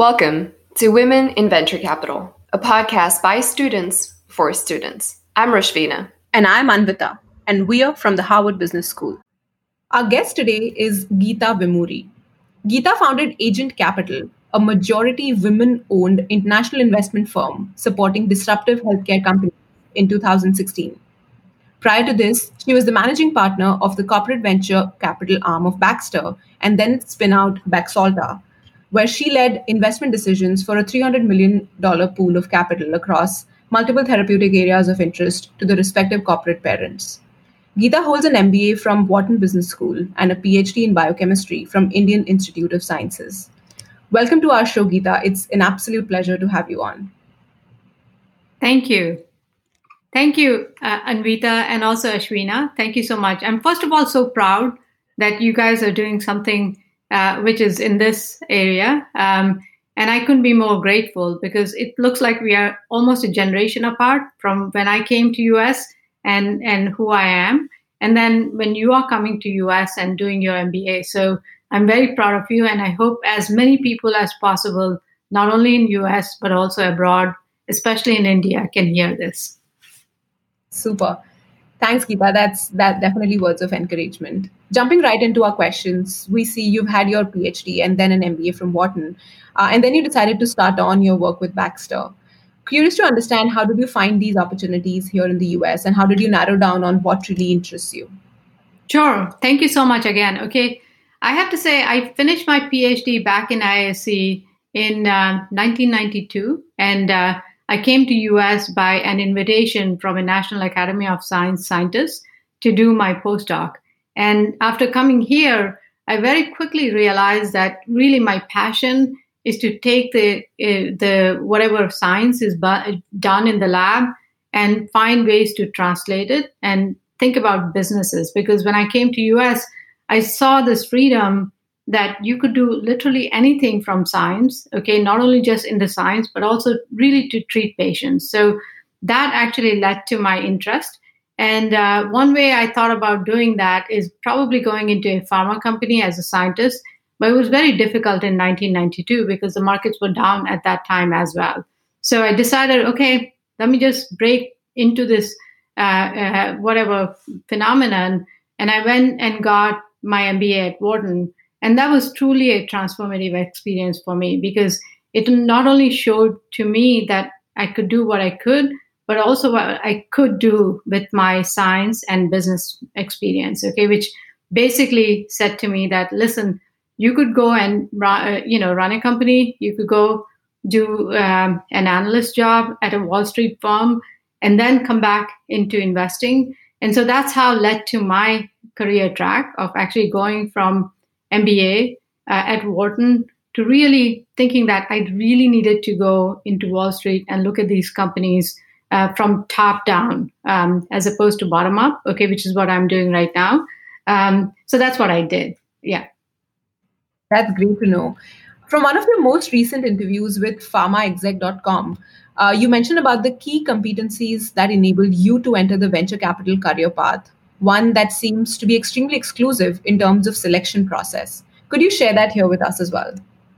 Welcome to Women in Venture Capital, a podcast by students for students. I'm Rashvina. And I'm Anvita, and we are from the Harvard Business School. Our guest today is Geeta Vemuri. Geeta founded Agent Capital, a majority women owned international investment firm supporting disruptive healthcare companies in 2016. Prior to this, she was the managing partner of the corporate venture capital arm of Baxter and then spin out Baxalta, where she led investment decisions for a $300 million pool of capital across multiple therapeutic areas of interest to the respective corporate parents. Geeta holds an MBA from Wharton Business School and a PhD in biochemistry from Indian Institute of Sciences. Welcome to our show, Geeta. It's an absolute pleasure to have you on. Thank you. Thank you, uh, Anvita, and also Ashwina. Thank you so much. I'm first of all so proud that you guys are doing something uh, which is in this area. Um, and I couldn't be more grateful because it looks like we are almost a generation apart from when I came to US and, and who I am. And then when you are coming to US and doing your MBA. So I'm very proud of you. And I hope as many people as possible, not only in US, but also abroad, especially in India, can hear this. Super. Thanks, Geeta. That's that definitely words of encouragement. Jumping right into our questions, we see you've had your PhD and then an MBA from Wharton, uh, and then you decided to start on your work with Baxter. Curious to understand how did you find these opportunities here in the US, and how did you narrow down on what really interests you? Sure. Thank you so much again. Okay, I have to say I finished my PhD back in IISc in uh, 1992, and uh, I came to US by an invitation from a National Academy of Science scientist to do my postdoc. And after coming here, I very quickly realized that really my passion is to take the uh, the whatever science is bu- done in the lab and find ways to translate it and think about businesses because when I came to US I saw this freedom that you could do literally anything from science, okay, not only just in the science, but also really to treat patients. So that actually led to my interest. And uh, one way I thought about doing that is probably going into a pharma company as a scientist, but it was very difficult in 1992 because the markets were down at that time as well. So I decided, okay, let me just break into this uh, uh, whatever phenomenon. And I went and got my MBA at Wharton and that was truly a transformative experience for me because it not only showed to me that I could do what I could, but also what I could do with my science and business experience. Okay, which basically said to me that listen, you could go and run, uh, you know run a company, you could go do um, an analyst job at a Wall Street firm, and then come back into investing. And so that's how led to my career track of actually going from MBA uh, at Wharton to really thinking that I really needed to go into Wall Street and look at these companies uh, from top down um, as opposed to bottom up, okay, which is what I'm doing right now. Um, so that's what I did. Yeah. That's great to know. From one of your most recent interviews with pharmaexec.com, uh, you mentioned about the key competencies that enabled you to enter the venture capital career path one that seems to be extremely exclusive in terms of selection process. Could you share that here with us as well?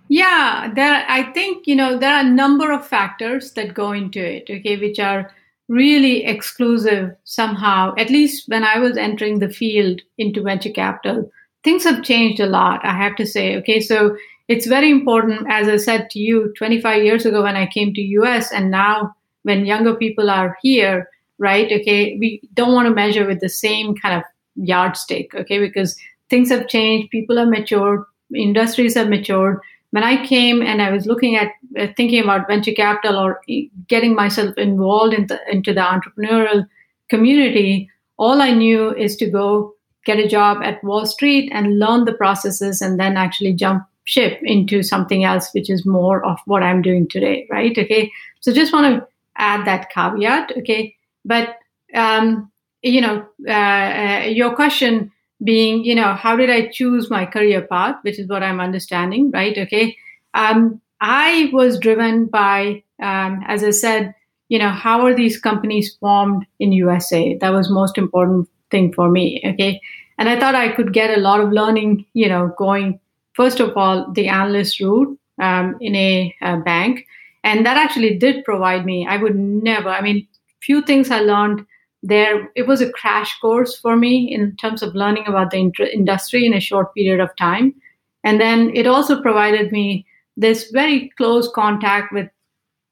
Yeah, there I think, you know, there are a number of factors that go into it, okay, which are really exclusive somehow. At least when I was entering the field into venture capital, things have changed a lot, I have to say. Okay, so it's very important as I said to you 25 years ago when I came to US and now when younger people are here, right? Okay, we don't want to measure with the same kind of yardstick, okay, because things have changed, people are matured, industries have matured. When I came and I was looking at uh, thinking about venture capital or getting myself involved in the, into the entrepreneurial community, all I knew is to go get a job at Wall Street and learn the processes and then actually jump ship into something else, which is more of what I'm doing today, right? Okay. So just want to add that caveat. Okay. But um, you know, uh, uh, your question being, you know, how did I choose my career path, which is what I'm understanding, right? Okay. Um, I was driven by, um, as I said, you know, how are these companies formed in USA? That was most important thing for me. Okay. And I thought I could get a lot of learning, you know, going, first of all, the analyst route, um, in a, a, bank. And that actually did provide me, I would never, I mean, few things I learned there. It was a crash course for me in terms of learning about the industry in a short period of time. And then it also provided me this very close contact with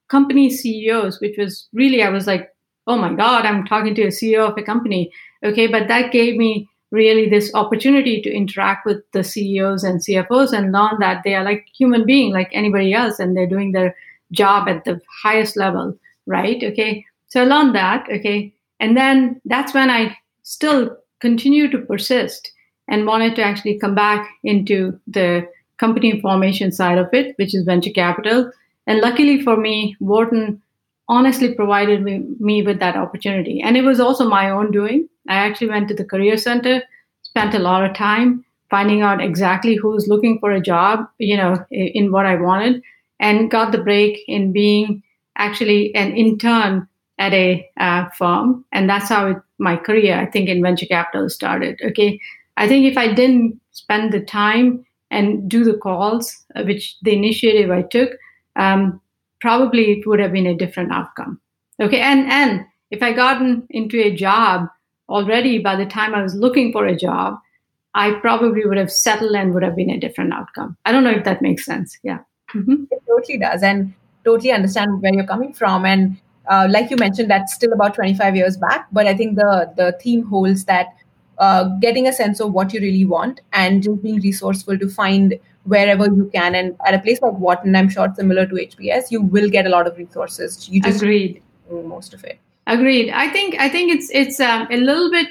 company CEOs, which was really, I was like, oh my God, I'm talking to a CEO of a company. Okay, but that gave me really this opportunity to interact with the CEOs and CFOs and learn that they are like human being, like anybody else, and they're doing their job at the highest level, right? Okay, so I learned that. Okay, and then that's when I still continue to persist and wanted to actually come back into the company formation side of it, which is venture capital. And luckily for me, Wharton honestly provided me, me with that opportunity. And it was also my own doing. I actually went to the career center, spent a lot of time finding out exactly who's looking for a job, you know, in what I wanted, and got the break in being actually an intern at a uh, firm. And that's how it, my career, I think, in venture capital started. Okay. I think if I didn't spend the time and do the calls, uh, which the initiative I took, um, probably it would have been a different outcome. Okay, and and if I gotten into a job already by the time I was looking for a job, I probably would have settled and would have been a different outcome. I don't know if that makes sense. Yeah, mm-hmm. it totally does, and totally understand where you're coming from. And uh, like you mentioned, that's still about 25 years back, but I think the the theme holds that uh, getting a sense of what you really want and just being resourceful to find wherever you can. And at a place like Wharton, I'm sure similar to HBS, you will get a lot of resources. You just agreed most of it. Agreed. I think I think it's it's um, a little bit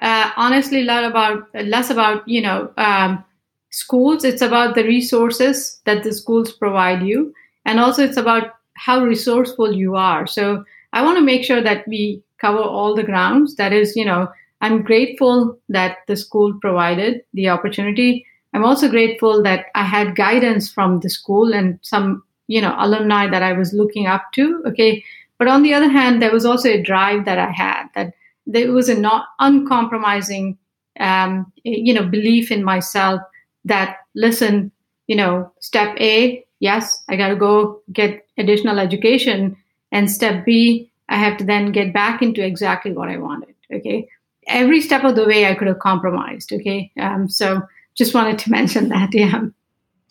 uh, honestly lot about less about you know um, schools. It's about the resources that the schools provide you, and also it's about how resourceful you are. So I want to make sure that we cover all the grounds. That is, you know, I'm grateful that the school provided the opportunity I'm also grateful that I had guidance from the school and some, you know, alumni that I was looking up to. Okay. But on the other hand, there was also a drive that I had that there was a not uncompromising, um, you know, belief in myself that listen, you know, step A, yes, I got to go get additional education. And step B, I have to then get back into exactly what I wanted. Okay. Every step of the way I could have compromised. Okay. Um, so, just wanted to mention that. Yeah.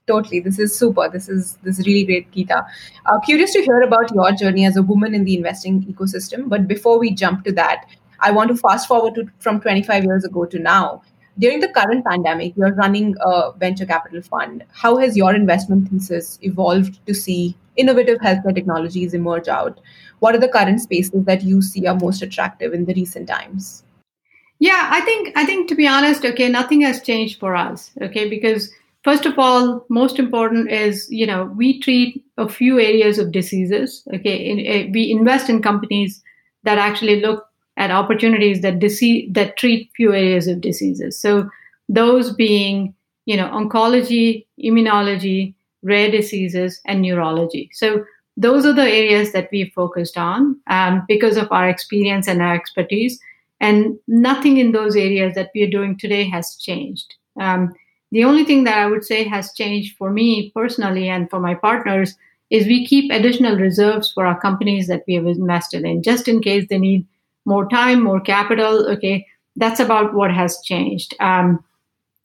Totally. This is super. This is this is really great, Geeta. Uh, curious to hear about your journey as a woman in the investing ecosystem. But before we jump to that, I want to fast forward to from 25 years ago to now. During the current pandemic, you're running a venture capital fund. How has your investment thesis evolved to see innovative healthcare technologies emerge out? What are the current spaces that you see are most attractive in the recent times? Yeah, I think I think to be honest, okay, nothing has changed for us, okay, because first of all, most important is you know we treat a few areas of diseases, okay, in, in, we invest in companies that actually look at opportunities that disease that treat few areas of diseases. So those being you know oncology, immunology, rare diseases, and neurology. So those are the areas that we focused on um, because of our experience and our expertise and nothing in those areas that we are doing today has changed. Um, the only thing that I would say has changed for me personally and for my partners is we keep additional reserves for our companies that we have invested in, just in case they need more time, more capital. Okay, that's about what has changed. Um,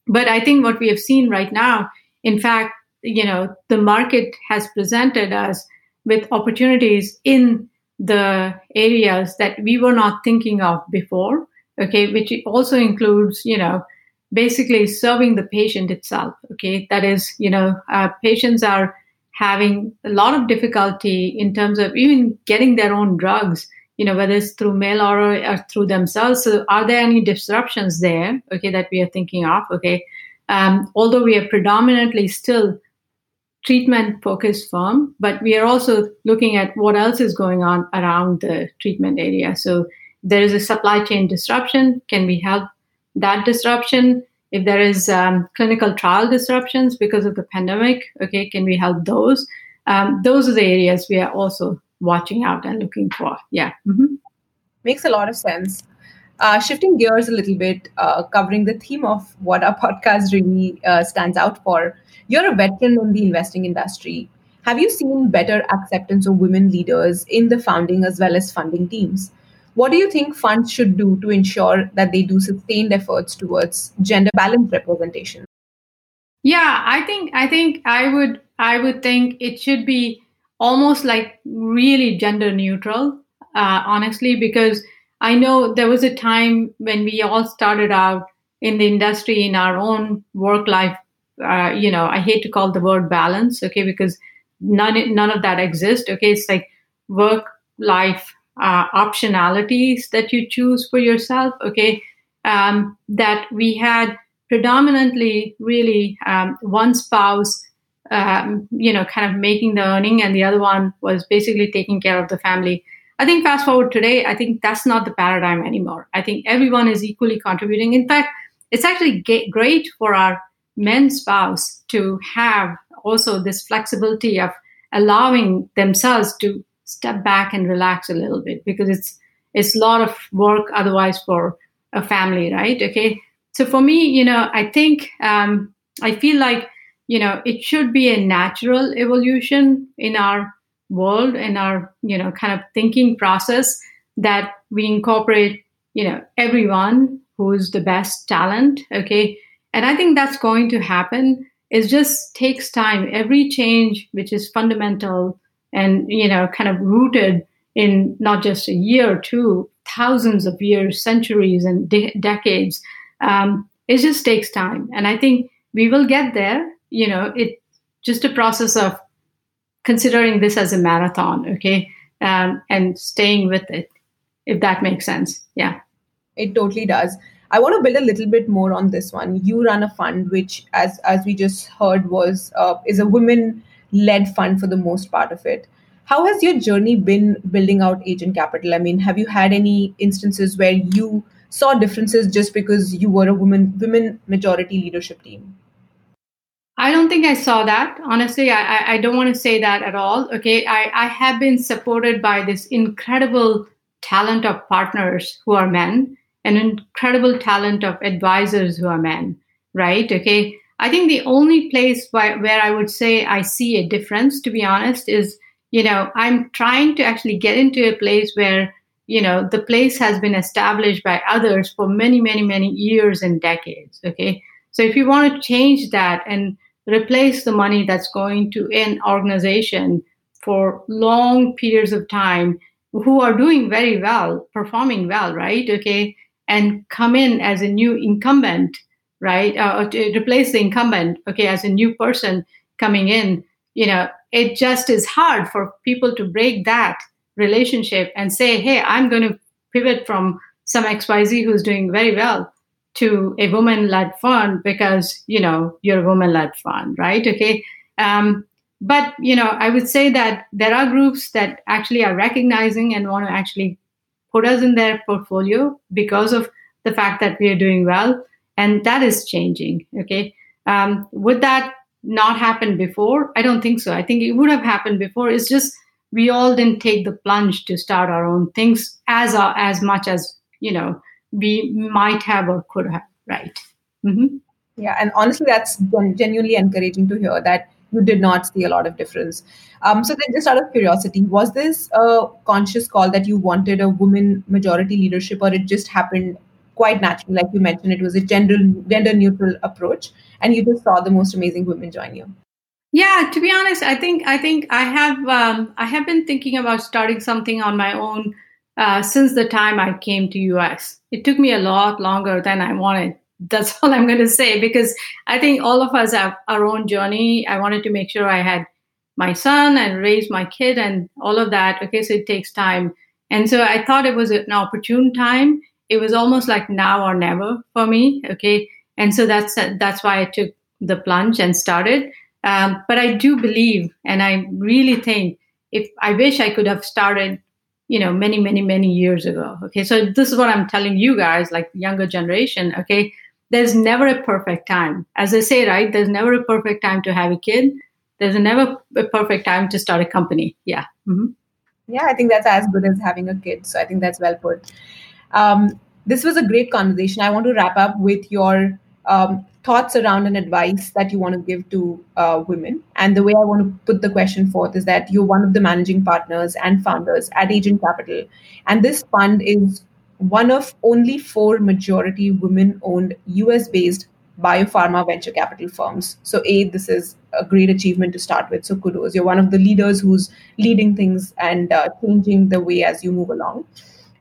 but I think what we have seen right now, in fact, you know, the market has presented us with opportunities in the areas that we were not thinking of before okay which also includes you know basically serving the patient itself okay? That is you know uh, patients are having a lot of difficulty in terms of even getting their own drugs you know whether it's through mail order or through themselves. So are there any disruptions there okay that we are thinking of okay? Um, although we are predominantly still treatment focused firm, but we are also looking at what else is going on around the treatment area. So there is a supply chain disruption. Can we help that disruption? If there is um, clinical trial disruptions because of the pandemic, okay, can we help those? Um, those are the areas we are also watching out and looking for. Yeah. Mm-hmm. Makes a lot of sense. Uh, shifting gears a little bit, uh, covering the theme of what our podcast really uh, stands out for. You're a veteran in the investing industry. Have you seen better acceptance of women leaders in the founding as well as funding teams? What do you think funds should do to ensure that they do sustained efforts towards gender balanced representation? Yeah, I think I think I would I would think it should be almost like really gender neutral, uh, honestly, because I know there was a time when we all started out in the industry in our own work life. Uh, you know, I hate to call the word balance, okay, because none none of that exists. Okay, it's like work life uh, optionalities that you choose for yourself. Okay, um, that we had predominantly really um, one spouse um, you know kind of making the earning and the other one was basically taking care of the family i think fast forward today i think that's not the paradigm anymore. I think everyone is equally contributing. In fact it's actually great for our men spouse to have also this flexibility of allowing themselves to step back and relax a little bit because it's it's a lot of work otherwise for a family right? Okay. So for me, you know, I think um, I feel like you know it should be a natural evolution in our world in our you know kind of thinking process that we incorporate you know everyone who's the best talent okay and i think that's going to happen it just takes time every change which is fundamental and you know kind of rooted in not just a year or two thousands of years centuries and de- decades um, it just takes time. And I think we will get there. You know, it just a process of considering this as a marathon, okay, um, and staying with it, if that makes sense. Yeah. It totally does. I want to build a little bit more on this one. You run a fund which, as as we just heard, was uh, is a women led fund for the most part of it. How has your journey been building out agent capital? I mean, have you had any instances where you saw differences just because you were a woman women majority leadership team? I don't think I saw that. Honestly, I, I don't want to say that at all. Okay. I, I have been supported by this incredible talent of partners who are men and incredible talent of advisors who are men, right? Okay. I think the only place where, where I would say I see a difference, to be honest, is, you know, I'm trying to actually get into a place where you know the place has been established by others for many many many years and decades okay so if you want to change that and replace the money that's going to an organization for long periods of time who are doing very well performing well right? Okay. And come in as a new incumbent right? Uh, to replace the incumbent okay as a new person coming in you know it just is hard for people to break that relationship and say, hey, I'm going to pivot from some XYZ who's doing very well to a woman led fund because, you know, you're a woman led fund, right? Okay. Um, but, you know, I would say that there are groups that actually are recognizing and want to actually put us in their portfolio because of the fact that we are doing well. And that is changing. Okay. Um, would that not happen before? I don't think so. I think it would have happened before. It's just we all didn't take the plunge to start our own things as uh, as much as you know we might have or could have right? Mm-hmm. yeah and honestly that's genuinely encouraging to hear that you did not see a lot of difference. Um, so then just out of curiosity was this a conscious call that you wanted a woman majority leadership or it just happened quite naturally? Like you mentioned it was a gender gender neutral approach and you just saw the most amazing women join you. Yeah, to be honest, I think I think I have um, I have been thinking about starting something on my own uh, since the time I came to US. It took me a lot longer than I wanted. That's all I'm going to say because I think all of us have our own journey. I wanted to make sure I had my son and raise my kid and all of that. Okay, so it takes time, and so I thought it was an opportune time. It was almost like now or never for me. Okay, and so that's that's why I took the plunge and started. Um, but I do believe, and I really think, if I wish I could have started, you know, many, many, many years ago. Okay, so this is what I'm telling you guys, like younger generation. Okay, there's never a perfect time. As I say, right, there's never a perfect time to have a kid. There's never a perfect time to start a company. Yeah. Mm-hmm. Yeah, I think that's as good as having a kid. So I think that's well put. Um, This was a great conversation. I want to wrap up with your um, thoughts around and advice that you want to give to uh, women. And the way I want to put the question forth is that you're one of the managing partners and founders at Agent Capital. And this fund is one of only four majority women owned US based biopharma venture capital firms. So, A, this is a great achievement to start with. So, kudos. You're one of the leaders who's leading things and uh, changing the way as you move along.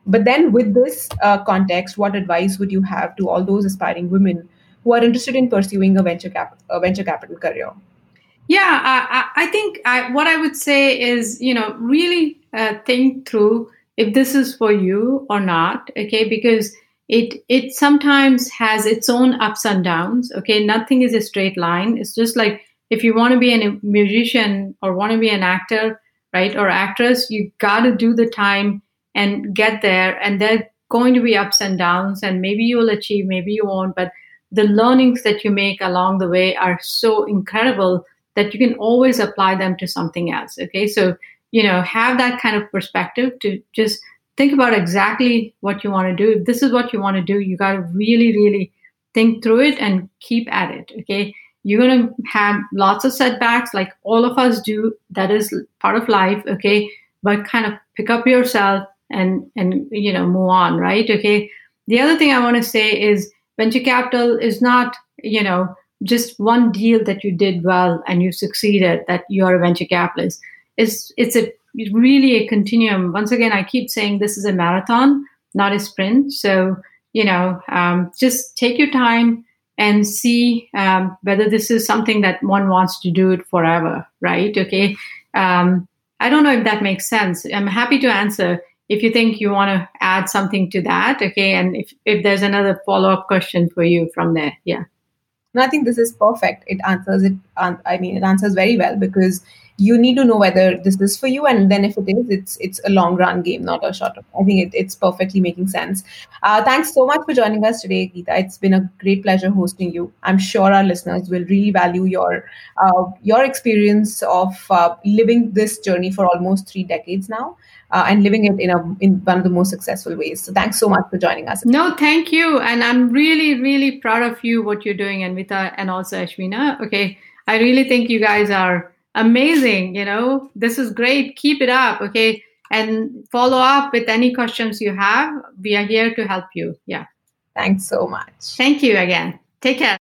But then, with this uh, context, what advice would you have to all those aspiring women who are interested in pursuing a venture, cap- a venture capital career? Yeah, I, I think I, what I would say is, you know, really uh, think through if this is for you or not. Okay, because it it sometimes has its own ups and downs. Okay, nothing is a straight line. It's just like if you want to be a musician or want to be an actor, right, or actress, you got to do the time and get there. And there are going to be ups and downs, and maybe you'll achieve, maybe you won't, but the learnings that you make along the way are so incredible that you can always apply them to something else. Okay. So, you know, have that kind of perspective to just think about exactly what you want to do. If this is what you want to do, you got to really, really think through it and keep at it. Okay. You're going to have lots of setbacks like all of us do. That is part of life. Okay. But kind of pick up yourself and, and, you know, move on. Right. Okay. The other thing I want to say is, venture capital is not, you know, just one deal that you did well and you succeeded that you are a venture capitalist. It's it's a really a continuum. Once again, I keep saying this is a marathon, not a sprint. So you know, um, just take your time and see um, whether this is something that one wants to do it forever, right? Okay. Um, I don't know if that makes sense. I'm happy to answer if you think you want to add something to that okay and if, if there's another follow-up question for you from there yeah no, I think this is perfect. It answers it. I mean, it answers very well because you need to know whether this is for you, and then if it is, it's it's a long run game, not a short. Run. I think it, it's perfectly making sense. Uh, thanks so much for joining us today, Geeta. It's been a great pleasure hosting you. I'm sure our listeners will really value your uh, your experience of uh, living this journey for almost three decades now uh, and living it in a in one of the most successful ways. So thanks so much for joining us. No, thank you, and I'm really really proud of you what you're doing, Anvita and also Ashwina. Okay, I really think you guys are amazing. You know, this is great. Keep it up. Okay, and follow up with any questions you have. We are here to help you. Yeah. Thanks so much. Thank you again. Take care.